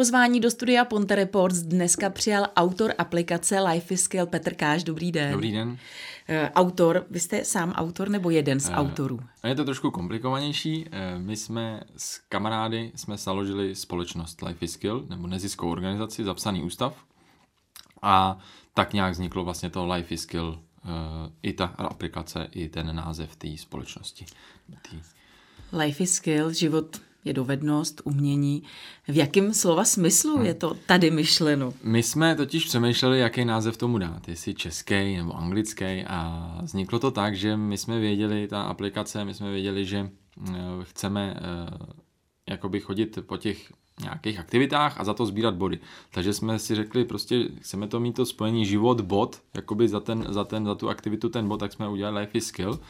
Pozvání do studia Ponte Reports dneska přijal autor aplikace Life is Skill Petr Káš. Dobrý den. Dobrý den. Eh, autor, vy jste sám autor nebo jeden z uh, autorů? Je to trošku komplikovanější. Eh, my jsme s kamarády jsme založili společnost Life is Skill, nebo neziskovou organizaci, zapsaný ústav. A tak nějak vzniklo vlastně to Life is Skill, i ta aplikace, i ten název té společnosti. Tý... Life is Skill, život je dovednost, umění. V jakém slova smyslu hmm. je to tady myšleno? My jsme totiž přemýšleli, jaký název tomu dát, jestli český nebo anglický a vzniklo to tak, že my jsme věděli, ta aplikace, my jsme věděli, že eh, chceme eh, jakoby chodit po těch nějakých aktivitách a za to sbírat body. Takže jsme si řekli, prostě chceme to mít to spojení život, bod, jakoby za, ten, za, ten, za tu aktivitu ten bod, tak jsme udělali life is skill.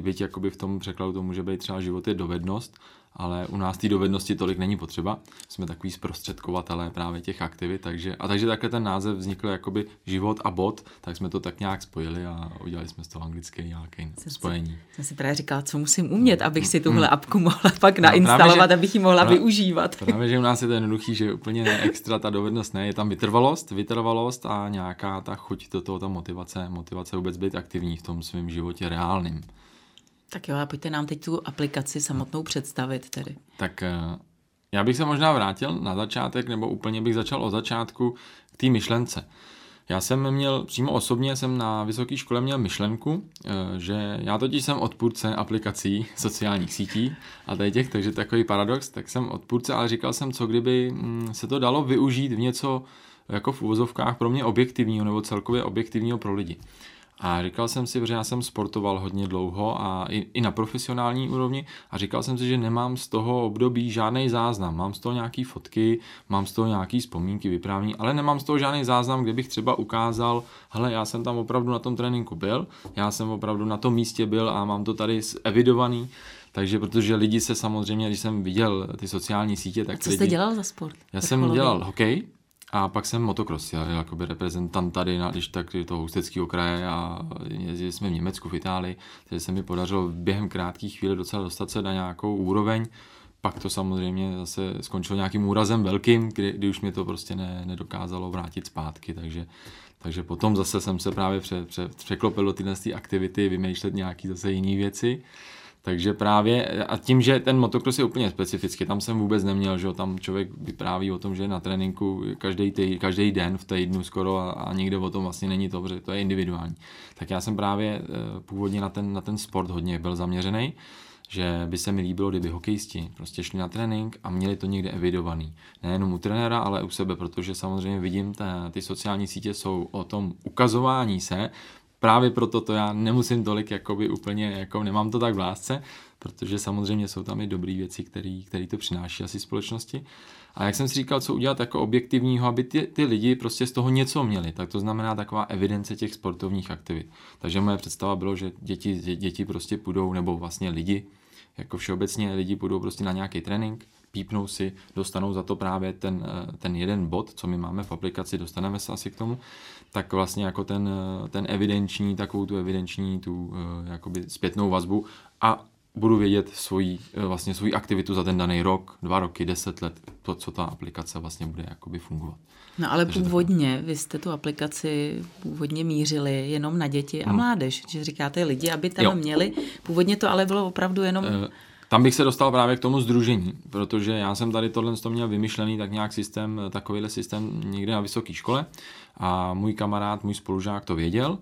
Byť jakoby v tom překladu to může být třeba život je dovednost ale u nás té dovednosti tolik není potřeba. Jsme takový zprostředkovatelé právě těch aktivit, takže, a takže takhle ten název vznikl jakoby život a bod, tak jsme to tak nějak spojili a udělali jsme z toho anglické nějaké spojení. Jsem si právě říkala, co musím umět, abych si tuhle mm. apku mohla pak no, nainstalovat, právě, že, abych ji mohla právě, využívat. Právě, že u nás je to jednoduchý, že úplně ne extra ta dovednost ne, je tam vytrvalost, vytrvalost a nějaká ta chuť do toho, ta motivace, motivace vůbec být aktivní v tom svém životě reálným. Tak jo, a pojďte nám teď tu aplikaci samotnou představit tedy. Tak eh, já bych se možná vrátil na začátek, nebo úplně bych začal od začátku k té myšlence. Já jsem měl, přímo osobně jsem na vysoké škole měl myšlenku, eh, že já totiž jsem odpůrce aplikací sociálních sítí a tady těch, takže takový paradox, tak jsem odpůrce, ale říkal jsem, co kdyby mm, se to dalo využít v něco jako v uvozovkách pro mě objektivního nebo celkově objektivního pro lidi. A říkal jsem si, že já jsem sportoval hodně dlouho a i, i na profesionální úrovni a říkal jsem si, že nemám z toho období žádný záznam. Mám z toho nějaký fotky, mám z toho nějaký vzpomínky, vyprávění, ale nemám z toho žádný záznam, kde bych třeba ukázal, hele, já jsem tam opravdu na tom tréninku byl, já jsem opravdu na tom místě byl a mám to tady evidovaný. Takže protože lidi se samozřejmě, když jsem viděl ty sociální sítě, tak a co lidi, jste dělal za sport? Já jsem dělal hokej, a pak jsem motocross, já jakoby reprezentant tady, na, když tak toho ústeckého kraje a jezdili jsme v Německu, v Itálii, takže se mi podařilo během krátkých chvíli docela dostat se na nějakou úroveň. Pak to samozřejmě zase skončilo nějakým úrazem velkým, kdy, kdy už mě to prostě ne, nedokázalo vrátit zpátky, takže, takže potom zase jsem se právě pře, pře, překlopil do tyhle aktivity, vymýšlet nějaké zase jiné věci. Takže právě, a tím, že ten motocross je úplně specifický, tam jsem vůbec neměl, že tam člověk vypráví o tom, že na tréninku každý, tý, každý den v týdnu skoro a, a nikde o tom vlastně není to, protože to je individuální. Tak já jsem právě e, původně na ten, na ten sport hodně byl zaměřený, že by se mi líbilo, kdyby hokejisti prostě šli na trénink a měli to někde evidovaný. Nejenom u trenéra, ale u sebe, protože samozřejmě vidím, ta, ty sociální sítě jsou o tom ukazování se, právě proto to já nemusím tolik jakoby úplně, jako nemám to tak v lásce, protože samozřejmě jsou tam i dobré věci, které to přináší asi společnosti. A jak jsem si říkal, co udělat jako objektivního, aby ty, ty lidi prostě z toho něco měli, tak to znamená taková evidence těch sportovních aktivit. Takže moje představa bylo, že děti, děti prostě půjdou, nebo vlastně lidi, jako všeobecně lidi půjdou prostě na nějaký trénink, pípnou si, dostanou za to právě ten, eh, ten jeden bod, co my máme v aplikaci, dostaneme se asi k tomu, tak vlastně jako ten, eh, ten evidenční, takovou tu evidenční, tu eh, jakoby zpětnou vazbu a budu vědět svoji, vlastně svoji aktivitu za ten daný rok, dva roky, deset let, to, co ta aplikace vlastně bude jakoby fungovat. No ale Takže původně, to... vy jste tu aplikaci původně mířili jenom na děti a hmm. mládež, že říkáte lidi, aby tam jo. měli, původně to ale bylo opravdu jenom... Uh, tam bych se dostal právě k tomu združení, protože já jsem tady tohle to měl vymyšlený tak nějak systém, takovýhle systém někde na vysoké škole a můj kamarád, můj spolužák to věděl.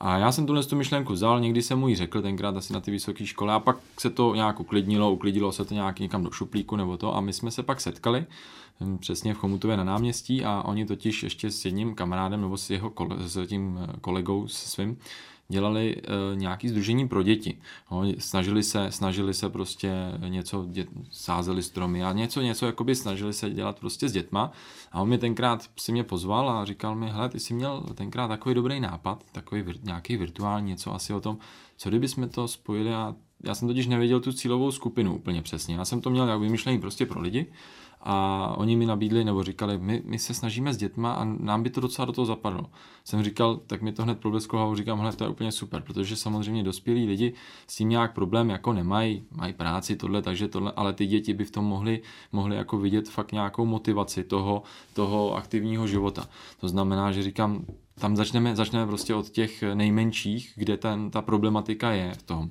A já jsem tuhle tu myšlenku vzal, někdy jsem mu ji řekl, tenkrát asi na ty vysoké škole a pak se to nějak uklidnilo, uklidilo se to nějak někam do šuplíku nebo to a my jsme se pak setkali hm, přesně v Chomutově na náměstí a oni totiž ještě s jedním kamarádem nebo s jeho kole, s tím kolegou s svým dělali uh, nějaký združení pro děti. No, snažili, se, snažili se prostě něco, dět, sázeli stromy a něco, něco jakoby snažili se dělat prostě s dětma. A on mi tenkrát si mě pozval a říkal mi, hele, ty jsi měl tenkrát takový dobrý nápad, takový vir, nějaký virtuální něco asi o tom, co kdyby jsme to spojili a já jsem totiž nevěděl tu cílovou skupinu úplně přesně. Já jsem to měl jak vymyšlený prostě pro lidi a oni mi nabídli nebo říkali, my, my se snažíme s dětma a nám by to docela do toho zapadlo. Jsem říkal, tak mi to hned problesklo hlavou, říkám, hele, to je úplně super, protože samozřejmě dospělí lidi s tím nějak problém jako nemají, mají práci, tohle, takže tohle, ale ty děti by v tom mohly, mohly jako vidět fakt nějakou motivaci toho, toho aktivního života. To znamená, že říkám, tam začneme, začneme prostě od těch nejmenších, kde ten, ta problematika je v tom,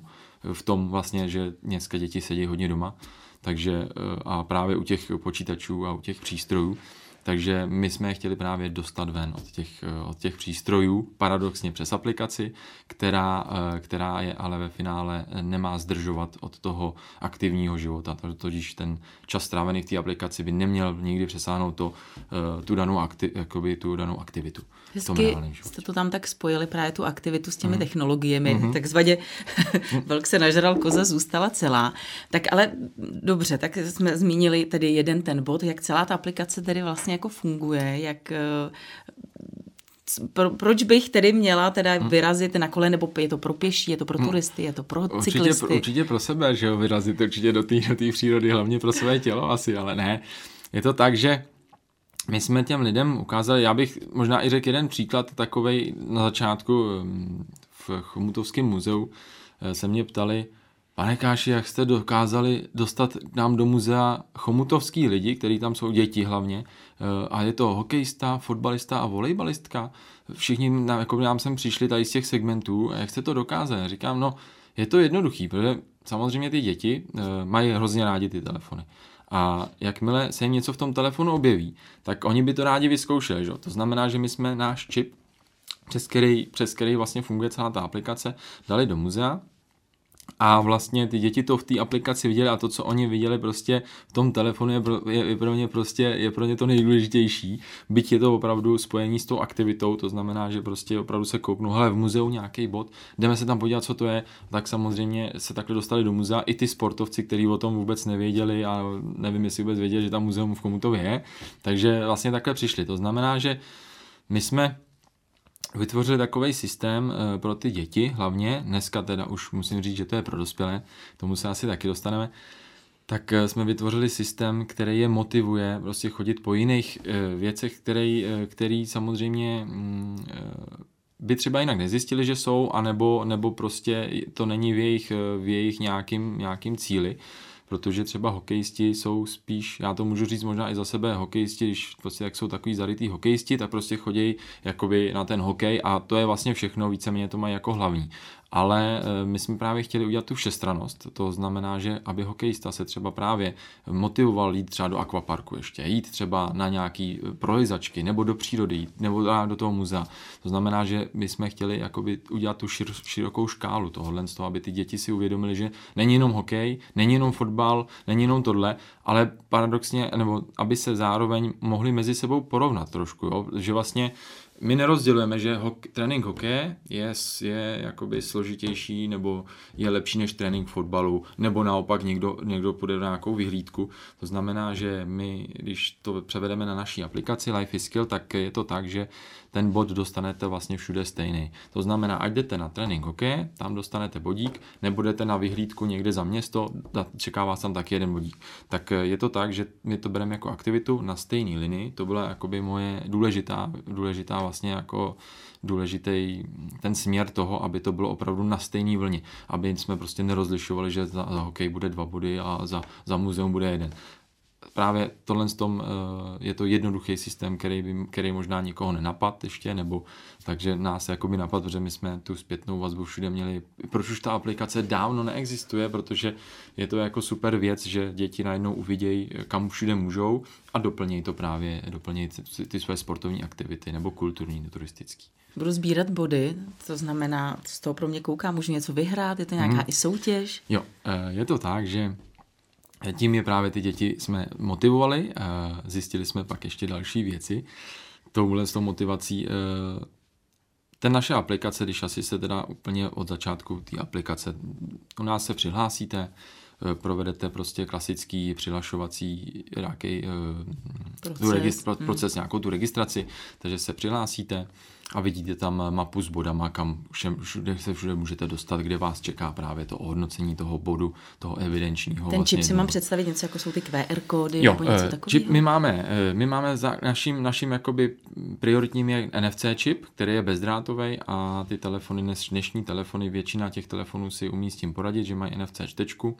v tom vlastně, že dneska děti sedí hodně doma, takže eh, a právě u těch počítačů a u těch přístrojů, takže my jsme je chtěli právě dostat ven od těch, eh, od těch přístrojů, paradoxně přes aplikaci, která, eh, která je ale ve finále nemá zdržovat od toho aktivního života. Totiž ten čas strávený v té aplikaci by neměl nikdy přesáhnout to, tu, danou akti, jakoby tu danou aktivitu. Hezky jste to tam tak spojili právě tu aktivitu s těmi mm. technologiemi, mm-hmm. takzvaně velk se nažral, koza zůstala celá. Tak ale dobře, tak jsme zmínili tedy jeden ten bod, jak celá ta aplikace tedy vlastně jako funguje, jak eh, pro, proč bych tedy měla teda hmm. vyrazit na kole, nebo je to pro pěší, je to pro hm. turisty, je to pro cyklisty? Určitě, určitě pro sebe, že jo, vyrazit určitě do té do přírody, hlavně pro své tělo asi, ale ne. Je to tak, že my jsme těm lidem ukázali, já bych možná i řekl jeden příklad takovej na začátku v Chomutovském muzeu eh, se mě ptali, pane Káši, jak jste dokázali dostat k nám do muzea chomutovský lidi, kteří tam jsou děti hlavně, eh, a je to hokejista, fotbalista a volejbalistka. Všichni nám, jako nám sem přišli tady z těch segmentů, a jak jste to dokázali? Říkám, no, je to jednoduchý, protože samozřejmě ty děti eh, mají hrozně rádi ty telefony. A jakmile se jim něco v tom telefonu objeví, tak oni by to rádi vyzkoušeli. Že? To znamená, že my jsme náš čip, přes který, přes který vlastně funguje celá ta aplikace, dali do muzea a vlastně ty děti to v té aplikaci viděli a to, co oni viděli prostě v tom telefonu je pro, je, je pro ně prostě, je pro ně to nejdůležitější, byť je to opravdu spojení s tou aktivitou, to znamená, že prostě opravdu se kouknu, hele v muzeu nějaký bod, jdeme se tam podívat, co to je, tak samozřejmě se takhle dostali do muzea. I ty sportovci, kteří o tom vůbec nevěděli a nevím, jestli vůbec věděli, že tam muzeum v Komutově je, takže vlastně takhle přišli. To znamená, že my jsme vytvořili takový systém eh, pro ty děti hlavně, dneska teda už musím říct, že to je pro dospělé, tomu se asi taky dostaneme, tak eh, jsme vytvořili systém, který je motivuje prostě chodit po jiných eh, věcech, který, který samozřejmě mm, by třeba jinak nezjistili, že jsou, anebo nebo prostě to není v jejich, v jejich nějakým, nějakým cíli protože třeba hokejisti jsou spíš, já to můžu říct možná i za sebe, hokejisti, když prostě jak jsou takový zarytý hokejisti, tak prostě chodí jakoby na ten hokej a to je vlastně všechno, víceméně to mají jako hlavní ale eh, my jsme právě chtěli udělat tu všestranost. To znamená, že aby hokejista se třeba právě motivoval jít třeba do akvaparku ještě, jít třeba na nějaký eh, projezačky, nebo do přírody jít, nebo do toho muzea. To znamená, že my jsme chtěli jakoby udělat tu šir, širokou škálu tohohle, z toho, aby ty děti si uvědomili, že není jenom hokej, není jenom fotbal, není jenom tohle, ale paradoxně, nebo aby se zároveň mohli mezi sebou porovnat trošku, jo? že vlastně my nerozdělujeme, že hok, trénink hokeje je, je jakoby složitější nebo je lepší než trénink fotbalu, nebo naopak někdo, někdo půjde na nějakou vyhlídku. To znamená, že my, když to převedeme na naší aplikaci Life is Skill, tak je to tak, že ten bod dostanete vlastně všude stejný. To znamená, ať jdete na trénink hokeje, tam dostanete bodík, nebo jdete na vyhlídku někde za město, čeká vás tam taky jeden bodík. Tak je to tak, že my to bereme jako aktivitu na stejné linii, to byla jakoby moje důležitá, důležitá vlastně jako důležitý ten směr toho, aby to bylo opravdu na stejné vlně, aby jsme prostě nerozlišovali, že za, za hokej bude dva body a za, za muzeum bude jeden právě tohle tom, eh, je to jednoduchý systém, který, by, který možná nikoho nenapad ještě, nebo takže nás jakoby napad, protože my jsme tu zpětnou vazbu všude měli. Proč už ta aplikace dávno neexistuje, protože je to jako super věc, že děti najednou uvidějí, kam všude můžou a doplnějí to právě, doplnějí ty, ty své sportovní aktivity nebo kulturní, turistický. Budu sbírat body, to znamená, z toho pro mě kouká, můžu něco vyhrát, je to nějaká hmm. i soutěž? Jo, eh, je to tak, že tím je právě ty děti jsme motivovali, zjistili jsme pak ještě další věci. Touhle s tou motivací e, ten naše aplikace, když asi se teda úplně od začátku té aplikace, u nás se přihlásíte, e, provedete prostě klasický přihlašovací nějaký e, proces, tu registr, hmm. proces nějakou tu registraci, takže se přihlásíte, a vidíte tam mapu s bodama, kam všude se všude můžete dostat, kde vás čeká právě to ohodnocení toho bodu, toho evidenčního. Ten vlastně čip si mám představit něco, jako jsou ty QR kódy jo, nebo něco takového? Čip my máme, my máme za naším, naším jakoby prioritním je NFC čip, který je bezdrátový a ty telefony, dnešní telefony, většina těch telefonů si umí s tím poradit, že mají NFC čtečku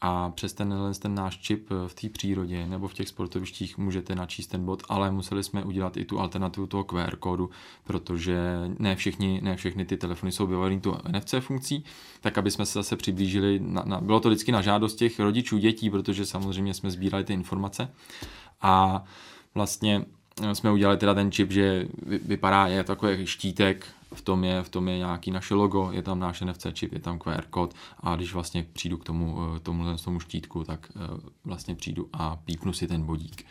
a přes ten, ten náš čip v té přírodě nebo v těch sportovištích můžete načíst ten bod, ale museli jsme udělat i tu alternativu toho QR kódu, protože ne, všichni, ne všechny ty telefony jsou vybavený tu NFC funkcí, tak aby jsme se zase přiblížili, na, na, bylo to vždycky na žádost těch rodičů dětí, protože samozřejmě jsme sbírali ty informace. A vlastně jsme udělali teda ten čip, že vypadá, je takový štítek, v tom je, v tom je nějaký naše logo, je tam náš NFC čip, je tam QR kód a když vlastně přijdu k tomu, eh, tomu, tomu štítku, tak eh, vlastně přijdu a pípnu si ten bodík.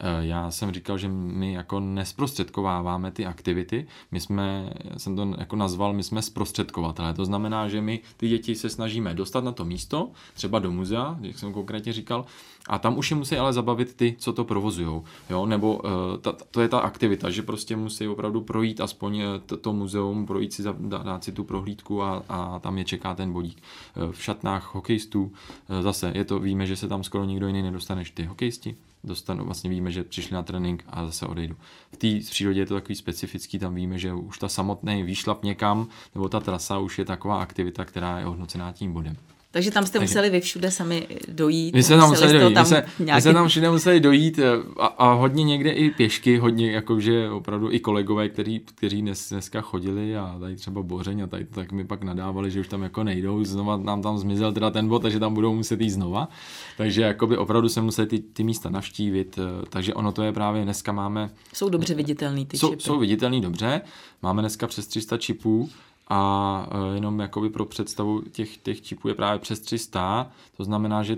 Eh, já jsem říkal, že my jako nesprostředkováváme ty aktivity, my jsme, jsem to jako nazval, my jsme zprostředkovatelé, to znamená, že my ty děti se snažíme dostat na to místo, třeba do muzea, jak jsem konkrétně říkal, a tam už je musí ale zabavit ty, co to provozují, jo, nebo ta, to je ta aktivita, že prostě musí opravdu projít aspoň to, to muzeum, projít si, dát si tu prohlídku a, a tam je čeká ten bodík. V šatnách hokejistů zase je to, víme, že se tam skoro nikdo jiný nedostane než ty hokejisti, dostanu, vlastně víme, že přišli na trénink a zase odejdu. V té přírodě je to takový specifický, tam víme, že už ta samotný výšlap někam, nebo ta trasa už je taková aktivita, která je ohodnocená tím bodem. Takže tam jste museli vy všude sami dojít. My jsme tam museli dojít, tam my, se, nějaký... my se tam všude museli dojít eh, a, a hodně někde i pěšky, hodně jakože opravdu i kolegové, kteří, kteří dnes, dneska chodili a tady třeba Bořeň a tady tak mi pak nadávali, že už tam jako nejdou, znova nám tam zmizel teda ten bod, takže tam budou muset jít znova. Takže jakoby opravdu se museli ty, ty místa navštívit, eh, takže ono to je právě dneska máme... Jsou dobře viditelný ty jsou, čipy. Jsou viditelný dobře, máme dneska přes 300 čipů, a e, jenom jakoby pro představu těch, těch čipů je právě přes 300, to znamená, že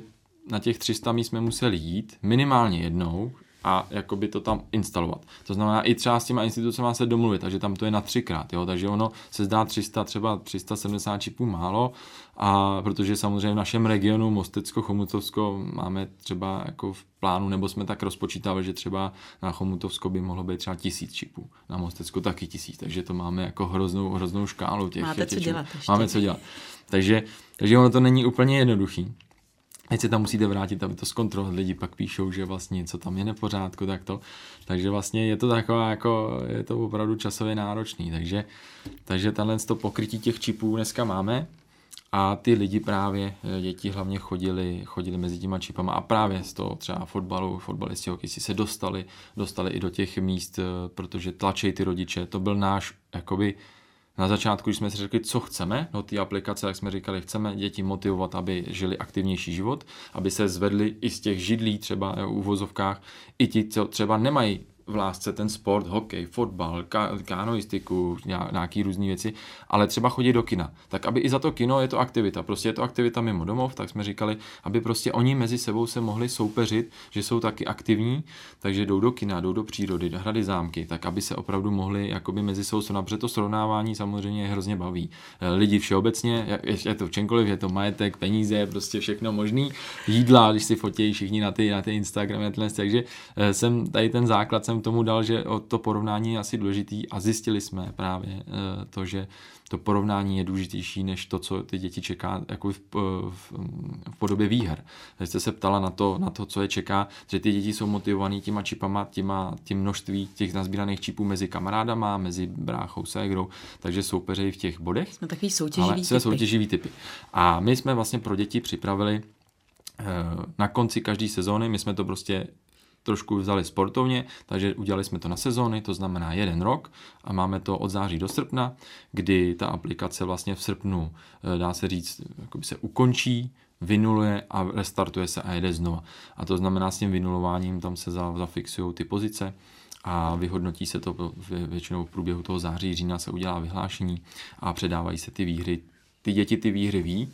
na těch 300 míst jsme museli jít minimálně jednou, a jakoby to tam instalovat. To znamená i třeba s těma institucemi se domluvit, takže tam to je na třikrát, jo? takže ono se zdá 300, třeba 370 čipů málo, a protože samozřejmě v našem regionu Mostecko, Chomutovsko máme třeba jako v plánu, nebo jsme tak rozpočítali, že třeba na Chomutovsko by mohlo být třeba tisíc čipů, na Mostecko taky tisíc, takže to máme jako hroznou, hroznou škálu těch. Máte těch co dělat ještě. Máme co dělat. Takže, takže ono to není úplně jednoduchý. Teď se tam musíte vrátit, aby to zkontrolovat. Lidi pak píšou, že vlastně co tam je nepořádku, tak to. Takže vlastně je to taková jako, je to opravdu časově náročný. Takže, takže tenhle to pokrytí těch čipů dneska máme. A ty lidi právě, eh, děti hlavně chodili, chodili mezi těma čipama a právě z toho třeba fotbalu, fotbalisti, hokejisti se dostali, dostali i do těch míst, eh, protože tlačí ty rodiče. To byl náš jakoby na začátku, když jsme si řekli, co chceme do té aplikace, jak jsme říkali, chceme děti motivovat, aby žili aktivnější život, aby se zvedli i z těch židlí třeba v úvozovkách, i ti, co třeba nemají v lásce ten sport, hokej, fotbal, ka- kanoistiku, nějaký různé věci, ale třeba chodit do kina. Tak aby i za to kino je to aktivita, prostě je to aktivita mimo domov, tak jsme říkali, aby prostě oni mezi sebou se mohli soupeřit, že jsou taky aktivní, takže jdou do kina, jdou do přírody, do hrady zámky, tak aby se opravdu mohli jakoby mezi sebou srovnat, protože to srovnávání samozřejmě je hrozně baví. Eh, lidi všeobecně, je to čemkoliv, je to majetek, peníze, prostě všechno možný, jídla, když si fotějí všichni na ty, na ty Instagramy, takže eh, jsem tady ten základ jsem jsem tomu dal, že to porovnání je asi důležitý a zjistili jsme právě eh, to, že to porovnání je důležitější než to, co ty děti čeká jako v, v, v podobě výher. Když jste se ptala na to, na to, co je čeká, že ty děti jsou motivované těma čipama, těma, tím množství těch nazbíraných čipů mezi kamarádama, mezi bráchou, ségrou, takže soupeřejí v těch bodech. Jsme takový soutěživý ale typy. soutěživý typy. A my jsme vlastně pro děti připravili eh, na konci každé sezóny, my jsme to prostě trošku vzali sportovně, takže udělali jsme to na sezóny, to znamená jeden rok a máme to od září do srpna, kdy ta aplikace vlastně v srpnu, eh, dá se říct, se ukončí, vynuluje a restartuje se a jede znova. A to znamená s tím vynulováním tam se zafixují ty pozice a vyhodnotí se to většinou v průběhu toho září, října se udělá vyhlášení a předávají se ty výhry. Ty děti ty výhry ví,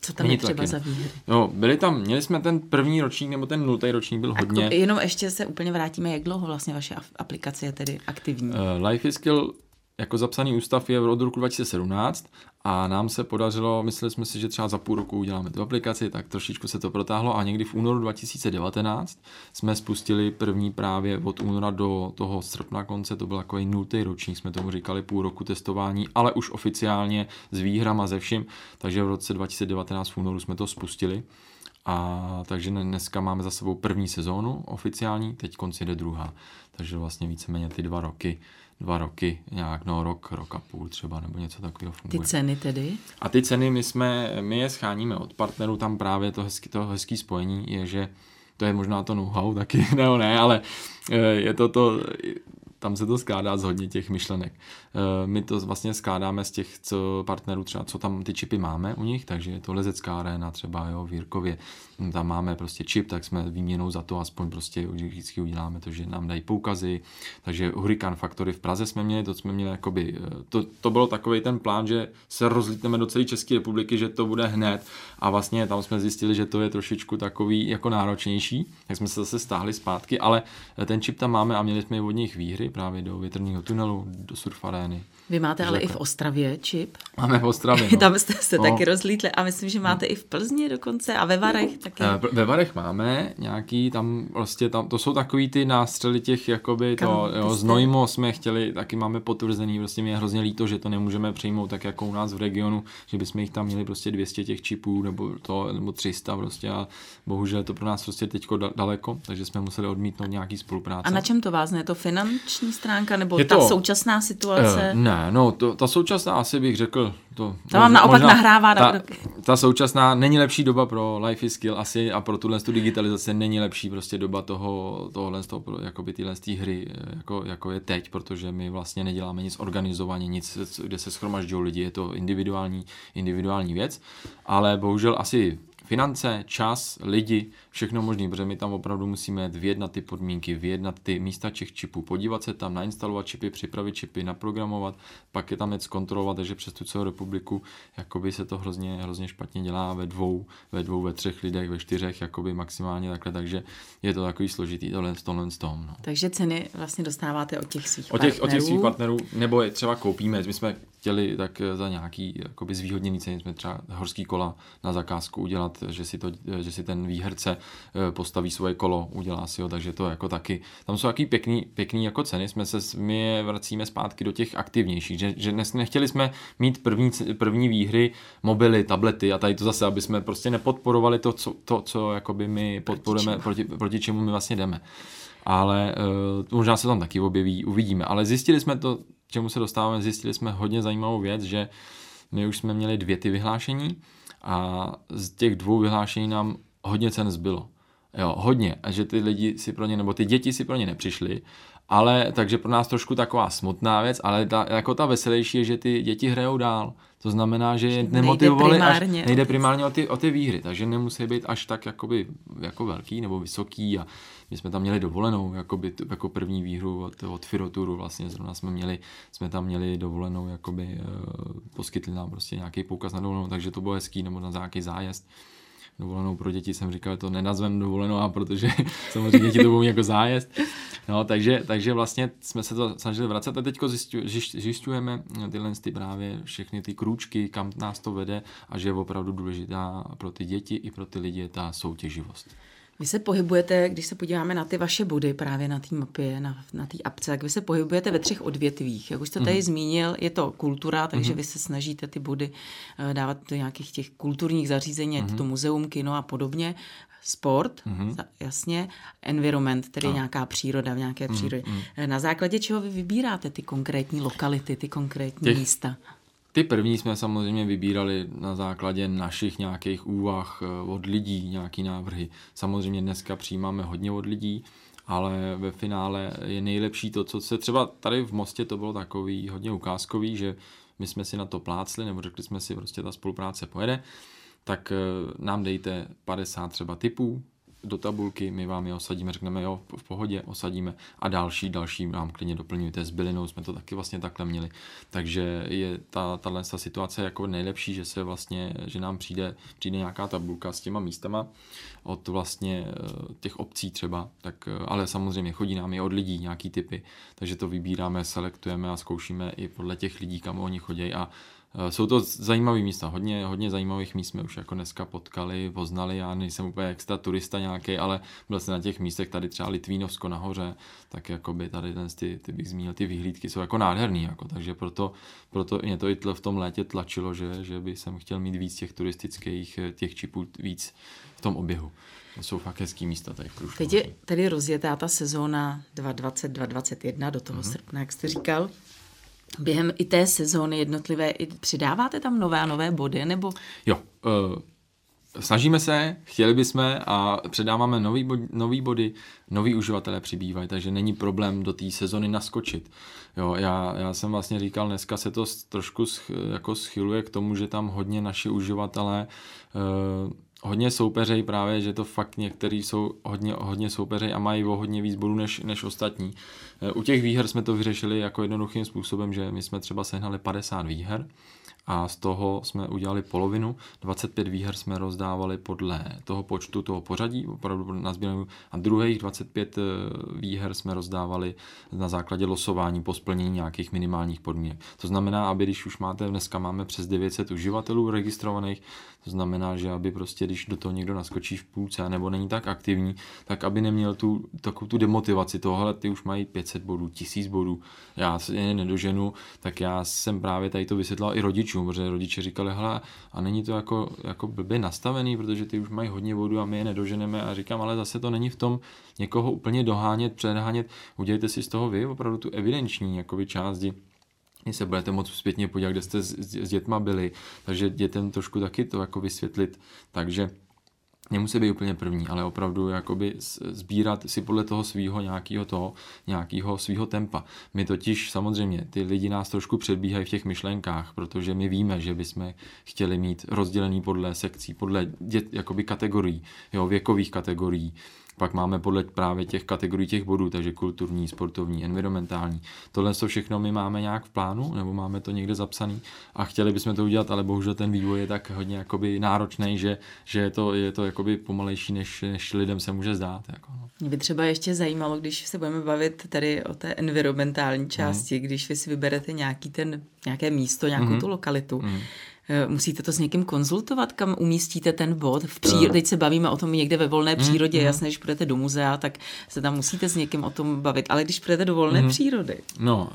co tam Není je třeba za výhry? No, byli tam, měli jsme ten první ročník, nebo ten nultý ročník byl hodně. Jako, jenom ještě se úplně vrátíme, jak dlouho vlastně vaše aplikace je tedy aktivní? Uh, Life is Skill jako zapsaný ústav je od roku 2017 a nám se podařilo, mysleli jsme si, že třeba za půl roku uděláme tu aplikaci, tak trošičku se to protáhlo a někdy v únoru 2019 jsme spustili první právě od února do toho srpna konce, to byl takový nultý ročník, jsme tomu říkali půl roku testování, ale už oficiálně s výhrama ze vším, takže v roce 2019 v únoru jsme to spustili. A takže dneska máme za sebou první sezónu oficiální, teď konci jde druhá. Takže vlastně víceméně ty dva roky dva roky, nějak no rok, rok a půl třeba, nebo něco takového funguje. Ty ceny tedy? A ty ceny my jsme, my je scháníme od partnerů, tam právě to hezký, to hezký spojení je, že to je možná to know-how taky, nebo ne, ale eh, je to to, tam se to skládá z hodně těch myšlenek. Eh, my to vlastně skládáme z těch co partnerů, třeba co tam ty čipy máme u nich, takže je to Lezecká arena třeba jo, v Jirkově, tam máme prostě čip, tak jsme výměnou za to aspoň prostě vždycky uděláme to, že nám dají poukazy, takže Hurricane Factory v Praze jsme měli, to jsme měli jakoby, eh, to, to bylo takový ten plán, že se rozlítneme do celé České republiky, že to bude hned. A vlastně tam jsme zjistili, že to je trošičku takový jako náročnější, tak jsme se zase stáhli zpátky, ale ten čip tam máme a měli jsme i od nich výhry právě do větrného tunelu, do surfarény. Vy máte ale i v Ostravě čip. Máme v Ostravě. No. Tam jste se no. taky rozlítli a myslím, že máte no. i v Plzni dokonce a ve Varech taky. Eh, ve Varech máme nějaký, tam prostě tam, to jsou takový ty nástřely těch, jakoby Kam to, jo, z Nojmo jsme chtěli, taky máme potvrzený, prostě mě je hrozně líto, že to nemůžeme přijmout tak jako u nás v regionu, že bychom jich tam měli prostě 200 těch čipů nebo to, nebo 300 prostě a bohužel to pro nás prostě teďko daleko, takže jsme museli odmítnout nějaký spolupráce. A na čem to vázne? Je to finanční stránka nebo je ta to, současná situace? Uh, ne, no to, ta současná asi bych řekl, to, to vám naopak možná, nahrává. Ta, ta současná není lepší doba pro life is skill asi a pro tuhle tu digitalizaci není lepší prostě doba toho, tohle, toho, jakoby tyhle z hry, jako, jako, je teď, protože my vlastně neděláme nic organizovaně, nic, kde se schromažďují lidi, je to individuální, individuální věc, ale bohužel asi finance, čas, lidi, všechno možné, protože my tam opravdu musíme vyjednat ty podmínky, vyjednat ty místa těch čipů, podívat se tam, nainstalovat čipy, připravit čipy, naprogramovat, pak je tam něco kontrolovat, takže přes tu celou republiku jakoby se to hrozně, hrozně špatně dělá ve dvou, ve dvou, ve třech lidech, ve čtyřech, jakoby maximálně takhle, takže je to takový složitý tohle s tohle s tom. No. Takže ceny vlastně dostáváte od těch svých od těch, partnerů. Od těch svých partnerů, nebo je třeba koupíme, my jsme chtěli tak za nějaký jakoby zvýhodněný ceny, jsme třeba horský kola na zakázku udělat, že si, to, že si ten výherce eh, postaví svoje kolo, udělá si ho, takže to jako taky, tam jsou taky pěkný, pěkný jako ceny, jsme se, my je vracíme zpátky do těch aktivnějších, že, že dnes nechtěli jsme mít první, první výhry, mobily, tablety a tady to zase, aby jsme prostě nepodporovali to, co, to, co jakoby my podporujeme, proti, proti, proti čemu my vlastně jdeme. Ale uh, možná se tam taky objeví, uvidíme. Ale zjistili jsme to čemu se dostáváme, zjistili jsme hodně zajímavou věc, že my už jsme měli dvě ty vyhlášení a z těch dvou vyhlášení nám hodně cen zbylo. Jo, hodně. A že ty lidi si pro ně, nebo ty děti si pro ně nepřišli, ale takže pro nás trošku taková smutná věc, ale ta, jako ta veselější je, že ty děti hrajou dál. To znamená, že je nemotivovali až, nejde primárně o ty, o ty výhry, takže nemusí být až tak jakoby, jako velký nebo vysoký a my jsme tam měli dovolenou, jakoby, jako první výhru od, od Firoturu vlastně zrovna jsme měli, jsme tam měli dovolenou, jakoby, uh, poskytli nám prostě nějaký poukaz na dovolenou, takže to bylo hezký, nebo na nějaký zájezd dovolenou pro děti jsem říkal, to nenazvem dovolenou, a protože samozřejmě děti to budou jako zájezd. No, takže, takže vlastně jsme se to snažili vracet a teď zjišťujeme tyhle ty právě všechny ty krůčky, kam nás to vede a že je opravdu důležitá pro ty děti i pro ty lidi ta soutěživost. Vy se pohybujete, když se podíváme na ty vaše body právě na té mapě, na, na té apce, tak vy se pohybujete ve třech odvětvích. Jak už jste tady mm. zmínil, je to kultura, takže mm. vy se snažíte ty body uh, dávat do nějakých těch kulturních zařízení, mm. to muzeum, kino a podobně. Sport, mm-hmm. jasně, environment, tedy a. nějaká příroda v nějaké mm, přírodě. Mm. Na základě čeho vy vybíráte ty konkrétní lokality, ty konkrétní těch, místa? Ty první jsme samozřejmě vybírali na základě našich nějakých úvah eh, od lidí, nějaký návrhy. Samozřejmě dneska přijímáme hodně od lidí, ale ve finále je nejlepší to, co se třeba tady v Mostě to bylo takový hodně ukázkový, že my jsme si na to plácli, nebo řekli jsme si, prostě ta spolupráce pojede, tak eh, nám dejte 50 třeba typů, do tabulky, my vám je osadíme, řekneme jo, v pohodě, osadíme a další, další nám klidně doplňujte. S bylinou jsme to taky vlastně takhle měli. Takže je ta, tahle ta situace jako nejlepší, že se vlastně, že nám přijde, přijde nějaká tabulka s těma místama od vlastně eh, těch obcí třeba, tak, eh, ale samozřejmě chodí nám i od lidí nějaký typy, takže to vybíráme, selektujeme a zkoušíme i podle těch lidí, kam oni chodí a jsou to zajímavé místa, hodně, hodně zajímavých míst jsme už jako dneska potkali, poznali, já nejsem úplně extra turista nějaký, ale byl jsem na těch místech tady třeba Litvínovsko nahoře, tak jako by tady ten, ty, ty bych zmínil, ty vyhlídky jsou jako nádherný, jako, takže proto, proto mě to i v tom létě tlačilo, že, že by jsem chtěl mít víc těch turistických, eh, těch čipů víc v tom oběhu. To jsou fakt hezký místa tady v Teď je tady rozjetá ta sezóna 2020-2021 do toho mm-hmm. srpna, jak jste říkal během i té sezóny jednotlivé, i přidáváte tam nové a nové body, nebo? Jo, uh, snažíme se, chtěli bychom a předáváme nový, bod, nový body, noví uživatelé přibývají, takže není problém do té sezony naskočit. Jo, já, já jsem vlastně říkal, dneska se to trošku sch, jako schyluje k tomu, že tam hodně naši uživatelé uh, hodně soupeřej právě, že to fakt některý jsou hodně, hodně soupeřej a mají o hodně víc bodů než, než ostatní. E, u těch výher jsme to vyřešili jako jednoduchým způsobem, že my jsme třeba sehnali 50 výher a z toho jsme udělali polovinu. 25 výher jsme rozdávali podle toho počtu toho pořadí, opravdu na sbírání, a druhých 25 eh, výher jsme rozdávali na základě losování po splnění nějakých minimálních podmínek. To znamená, aby když už máte, dneska máme přes 900 uživatelů registrovaných, to znamená, že aby prostě, když do toho někdo naskočí v půlce nebo není tak aktivní, tak aby neměl tu, takovou tu demotivaci tohle, ty už mají 500 bodů, 1000 bodů, já se je nedoženu, tak já jsem právě tady to vysvětlil i rodičům, protože rodiče říkali, hele, a není to jako, jako blbě nastavený, protože ty už mají hodně bodů a my je nedoženeme. A říkám, ale zase to není v tom někoho úplně dohánět, předhánět, udělejte si z toho vy opravdu tu evidenční jakoby část, se budete moct zpětně podívat, kde jste s, s dětma byli, takže dětem trošku taky to jako vysvětlit, takže nemusí být úplně první, ale opravdu jakoby sbírat si podle toho svého nějakého toho, nějakého svého tempa. My totiž samozřejmě, ty lidi nás trošku předbíhají v těch myšlenkách, protože my víme, že bychom chtěli mít rozdělený podle sekcí, podle dět, jakoby kategorií, jo, věkových kategorií, pak máme podle právě těch kategorií těch bodů, takže kulturní, sportovní, environmentální. Tohle to všechno my máme nějak v plánu, nebo máme to někde zapsaný a chtěli bychom to udělat, ale bohužel ten vývoj je tak hodně jakoby náročný, že, že je to, je to jakoby pomalejší, než, než lidem se může zdát. Jako, no. Mě by třeba ještě zajímalo, když se budeme bavit tady o té environmentální části, mm. když vy si vyberete nějaký ten, nějaké místo, nějakou mm. tu lokalitu, mm musíte to s někým konzultovat, kam umístíte ten bod. V přírodě, teď se bavíme o tom někde ve volné hmm, přírodě, mm, jasně, když půjdete do muzea, tak se tam musíte s někým o tom bavit, ale když půjdete do volné mm. přírody. No,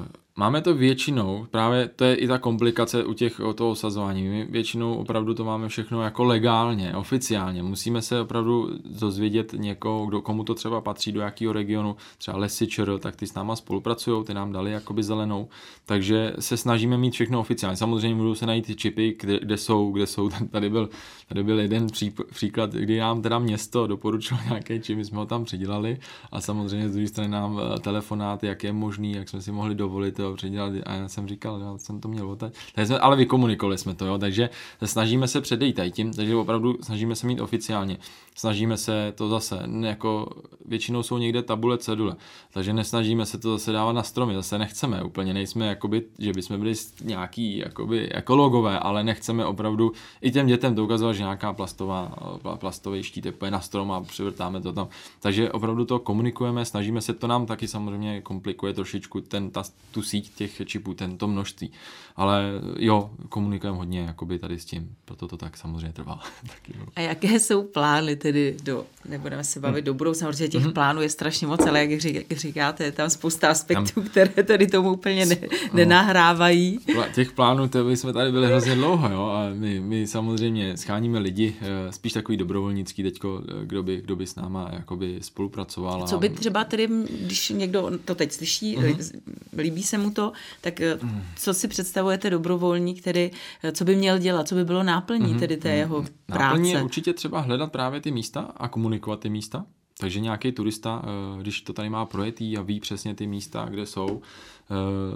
uh Máme to většinou, právě to je i ta komplikace u těch o toho osazování. My většinou opravdu to máme všechno jako legálně, oficiálně. Musíme se opravdu dozvědět někoho, kdo, komu to třeba patří, do jakého regionu, třeba Lesy ČR, tak ty s náma spolupracují, ty nám dali jakoby zelenou. Takže se snažíme mít všechno oficiálně. Samozřejmě budou se najít ty čipy, kde, kde jsou, kde jsou. Tady byl, tady byl jeden pří, příklad, kdy nám teda město doporučilo nějaké čip, my jsme ho tam přidělali a samozřejmě z druhé strany nám eh, telefonát, jak je možný, jak jsme si mohli dovolit jo, předělat a já jsem říkal, já jsem to měl. Takže jsme, ale vykomunikovali jsme to, jo, takže snažíme se předejít tím, takže opravdu snažíme se mít oficiálně. Snažíme se to zase, jako většinou jsou někde tabule, cedule, takže nesnažíme se to zase dávat na stromy, zase nechceme úplně, nejsme jakoby, že bychom byli nějaký jakoby ekologové, ale nechceme opravdu i těm dětem to ukazovat, že nějaká plastová, plastový štít je na strom a přivrtáme to tam. Takže opravdu to komunikujeme, snažíme se, to nám taky samozřejmě komplikuje trošičku ten, ta, tu síť síť těch čipů, tento množství. Ale jo, komunikujeme hodně jakoby tady s tím, proto to tak samozřejmě trvá. A jaké jsou plány tedy do, nebudeme se bavit hmm. do budoucna, protože těch hmm. plánů je strašně moc, ale jak, řík, jak říkáte, je tam spousta aspektů, tam, které tedy tomu úplně ne, no. nenahrávají. Těch plánů, to by jsme tady byli hrozně dlouho, jo, a my, my samozřejmě scháníme lidi, eh, spíš takový dobrovolnický teďko, eh, kdo by, kdo by s náma jakoby spolupracoval. Co by třeba tedy, když někdo to teď slyší, mm-hmm. líbí se mu to, tak eh, mm. co si představujete dobrovolník, tedy eh, co by měl dělat, co by bylo náplní mm-hmm. tedy té jeho práce? Náplní je určitě třeba hledat právě ty místa a komunikovat ty místa, takže nějaký turista, eh, když to tady má projetý a ví přesně ty místa, kde jsou,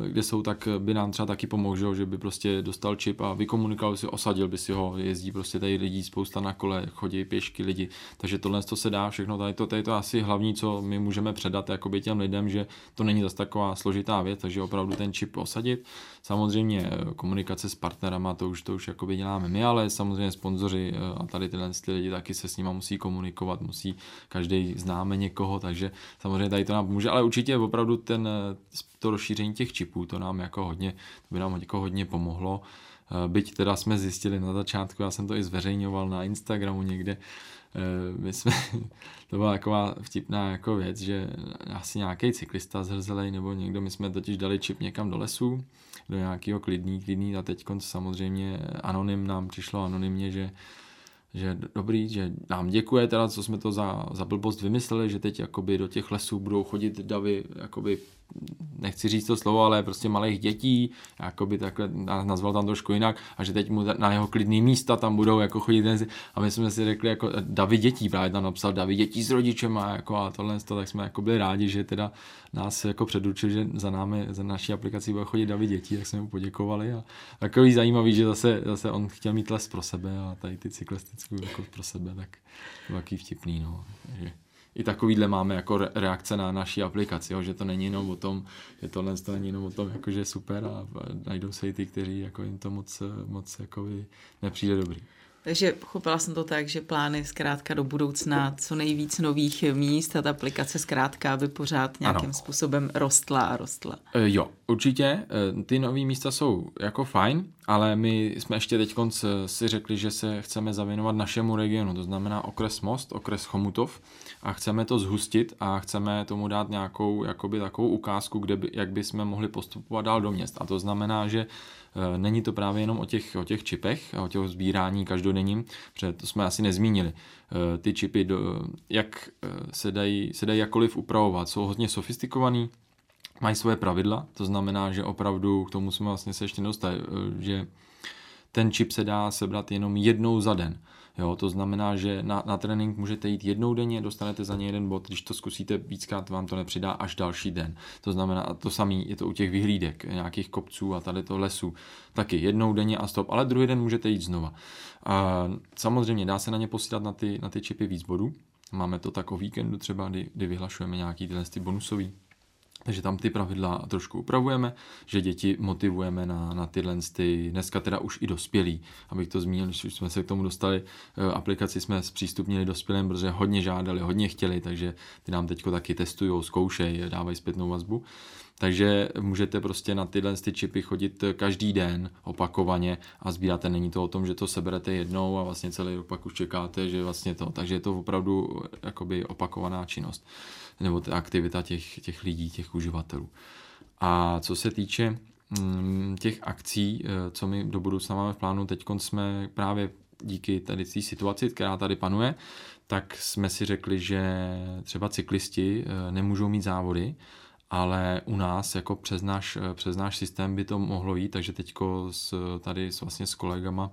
kde jsou, tak by nám třeba taky pomohl, že by prostě dostal čip a vykomunikoval si, osadil by si ho, jezdí prostě tady lidí spousta na kole, chodí pěšky lidi, takže tohle to se dá všechno, tady to, tady to asi hlavní, co my můžeme předat jakoby těm lidem, že to není zase taková složitá věc, takže opravdu ten čip osadit. Samozřejmě eh, komunikace s partnerama, to už, to už jakoby děláme my, ale samozřejmě sponzoři eh, a tady tyhle ty lidi taky se s nima musí komunikovat, musí, každý známe někoho, takže samozřejmě tady to nám pomůže, ale určitě opravdu ten, to rozšíření těch čipů, to nám jako hodně, to by nám jako hodně pomohlo. Eh, byť teda jsme zjistili na začátku, já jsem to i zveřejňoval na Instagramu někde, eh, my jsme, to byla taková vtipná jako věc, že asi nějaký cyklista zhrzelej nebo někdo, my jsme totiž dali čip někam do lesu, do nějakého klidný, klidný a teď samozřejmě anonym nám přišlo anonymně, že že dobrý, že nám děkuje teda, co jsme to za, za blbost vymysleli, že teď jakoby do těch lesů budou chodit davy jakoby nechci říct to slovo, ale prostě malých dětí, jakoby takhle nazval tam trošku jinak, a že teď mu na jeho klidný místa tam budou jako chodit a my jsme si řekli jako davy dětí, právě tam napsal davy dětí s rodičem a, jako a tohle, to, tak jsme jako byli rádi, že teda nás jako předurčil, že za námi, za naší aplikací bude chodit davy dětí, tak jsme mu poděkovali a takový zajímavý, že zase, zase on chtěl mít les pro sebe a tady ty cyklistické jako pro sebe, tak to takový vtipný, no. Takže i takovýhle máme jako reakce na naší aplikaci, jo, že to není jenom o tom, že tohle to není jenom o tom, jako, že je super a najdou se i ty, kteří jako jim to moc, moc jako nepřijde dobrý. Takže pochopila jsem to tak, že plány zkrátka do budoucna co nejvíc nových míst a ta aplikace zkrátka by pořád nějakým ano. způsobem rostla a rostla. E, jo, určitě. E, ty nové místa jsou jako fajn, ale my jsme ještě teď si řekli, že se chceme zavěnovat našemu regionu, to znamená okres Most, okres Chomutov a chceme to zhustit a chceme tomu dát nějakou jakoby takovou ukázku, kde by, jak bychom mohli postupovat dál do měst. A to znamená, že Eh, není to právě jenom o těch, o těch čipech a o těch sbírání každodenním, protože to jsme asi nezmínili. Eh, ty čipy, do, jak eh, se dají, se dají jakkoliv upravovat, jsou hodně sofistikovaný, mají svoje pravidla, to znamená, že opravdu k tomu jsme vlastně se ještě dostali, že ten čip se dá sebrat jenom jednou za den. Jo, to znamená, že na, na trénink můžete jít jednou denně, dostanete za ně jeden bod, když to zkusíte víckrát, vám to nepřidá až další den. To znamená, to samé je to u těch vyhlídek, nějakých kopců a tady to lesů. Taky jednou denně a stop, ale druhý den můžete jít znova. A samozřejmě dá se na ně posílat na ty, na ty čipy víc bodů. Máme to tak o víkendu třeba, kdy, kdy vyhlašujeme nějaký tyhle ty bonusový takže tam ty pravidla trošku upravujeme, že děti motivujeme na, na tyhle ty, dneska teda už i dospělí, abych to zmínil, když jsme se k tomu dostali, eh, aplikaci jsme zpřístupnili dospělým, protože hodně žádali, hodně chtěli, takže ty nám teďko taky testují, zkoušejí, dávají zpětnou vazbu. Takže můžete prostě na tyhle ty čipy chodit každý den opakovaně a sbíráte. Není to o tom, že to seberete jednou a vlastně celý rok pak už čekáte, že vlastně to. Takže je to opravdu jakoby opakovaná činnost nebo ta aktivita těch, těch lidí, těch uživatelů. A co se týče mm, těch akcí, eh, co my do budoucna máme v plánu, teď jsme právě díky tady té situaci, která tady panuje, tak jsme si řekli, že třeba cyklisti eh, nemůžou mít závody, ale u nás jako přes náš, přes náš systém by to mohlo jít, takže teďko s, tady s, vlastně s kolegama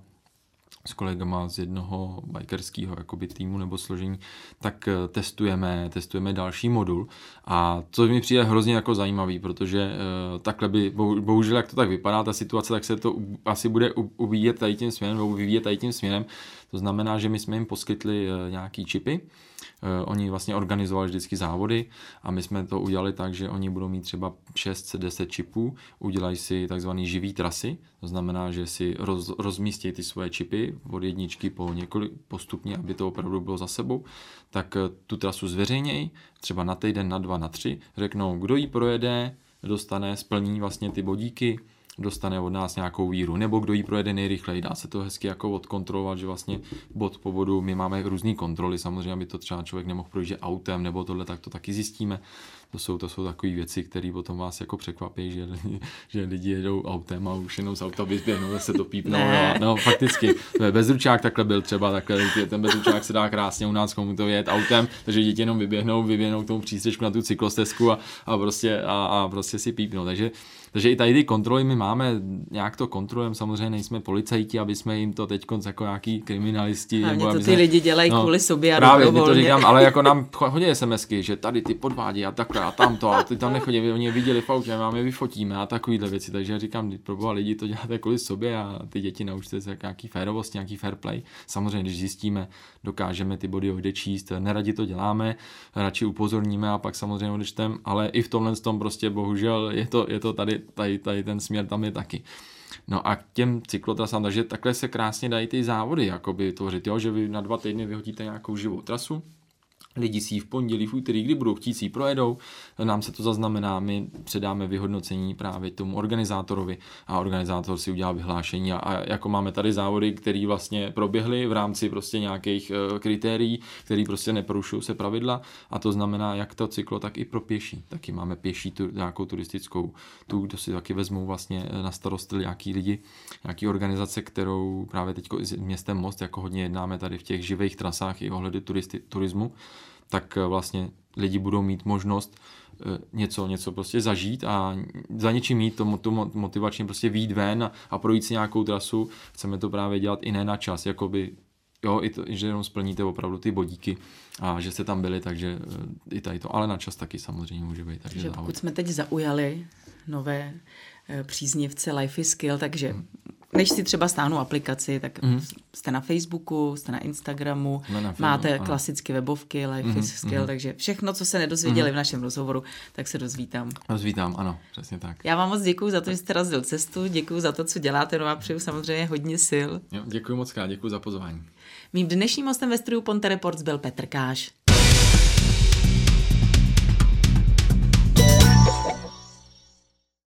s kolegama z jednoho bikerského jakoby týmu nebo složení, tak eh, testujeme, testujeme další modul. A co mi přijde hrozně jako zajímavý, protože uh, takhle by, bohužel jak to tak vypadá, ta situace, tak se to asi bude uvíjet tady tím směrem, nebo vyvíjet tady tím směrem, to znamená, že my jsme jim poskytli uh, nějaký čipy, Eh, oni vlastně organizovali vždycky závody a my jsme to udělali tak, že oni budou mít třeba 6-10 čipů, udělají si takzvaný živý trasy, to znamená, že si roz, rozmístějí ty svoje čipy od jedničky po několik postupně, aby to opravdu bylo za sebou, tak eh, tu trasu zveřejnějí, třeba na týden, na dva, na tři, řeknou, kdo ji projede, dostane, splní vlastně ty bodíky, dostane od nás nějakou víru, nebo kdo ji projede nejrychleji. Dá se to hezky jako odkontrolovat, že vlastně bod po bodu my máme různé kontroly, samozřejmě, aby to třeba člověk nemohl projít autem nebo tohle, tak to taky zjistíme. To jsou, to jsou takové věci, které potom vás jako překvapí, že, že lidi jedou autem a už jenom z auta vyzběhnou, se to pípnou. No, no, fakticky. Bezručák takhle byl třeba, takhle, ten bezručák se dá krásně u nás komu to jet autem, takže děti jenom vyběhnou, vyběhnou k tomu přístřežku na tu cyklostezku a, a, prostě, a, a prostě si pípnou. Takže, takže i tady ty kontroly my máme, nějak to kontrolujeme, samozřejmě nejsme policajti, aby jsme jim to teď jako nějaký kriminalisti. Hlavně nebo to ty jsme, lidi dělají no, kvůli sobě a Právě, to říkám, ale jako nám hodí SMSky, že tady ty podvádí a takhle a tamto a ty tam nechodí, oni je viděli v autě, máme vyfotíme a takovýhle věci, takže já říkám, pro boha lidi to děláte kvůli sobě a ty děti naučte se nějaký férovost, nějaký fair play. Samozřejmě, když zjistíme, dokážeme ty body odečíst, neradi to děláme, radši upozorníme a pak samozřejmě odečtem, ale i v tomhle tom prostě bohužel je to, je to tady, tady, tady ten směr tam je taky. No a k těm cyklotrasám, takže takhle se krásně dají ty závody jakoby tvořit, jo? že vy na dva týdny vyhodíte nějakou živou trasu, lidi si ji v pondělí, v úterý, kdy budou chtít si ji projedou, nám se to zaznamená, my předáme vyhodnocení právě tomu organizátorovi a organizátor si udělá vyhlášení a, a jako máme tady závody, které vlastně proběhly v rámci prostě nějakých uh, kritérií, které prostě neporušují se pravidla a to znamená jak to cyklo, tak i pro pěší. Taky máme pěší tu, nějakou turistickou tu, kdo si taky vezmou vlastně eh, na starost nějaký lidi, nějaký organizace, kterou právě teď s městem Most jako hodně jednáme tady v těch živých trasách i ohledy turisti, turismu, tak eh, vlastně lidi budou mít možnost eh, něco, něco prostě zažít a za něčím mít to, to motivačně prostě výjít ven a, a projít si nějakou trasu. Chceme to právě dělat i ne na čas, jakoby jo, i to, že jenom splníte opravdu ty bodíky a že jste tam byli, takže eh, i tady to, ale na čas taky samozřejmě může být. Takže že pokud jsme teď zaujali nové příznivce Life is Skill, takže hmm než si třeba stáhnu aplikaci, tak mm. jste na Facebooku, jste na Instagramu, na Facebooku, máte ano. klasické webovky, Life mm, is Skill, mm. takže všechno, co se nedozvěděli mm. v našem rozhovoru, tak se dozvítám. Dozvítám, ano, přesně tak. Já vám moc děkuji za to, že jste razil cestu, děkuji za to, co děláte, no a přeju samozřejmě hodně sil. Jo, děkuji moc krát, děkuji za pozvání. Mým dnešním hostem ve studiu Ponte Reports byl Petr Káš.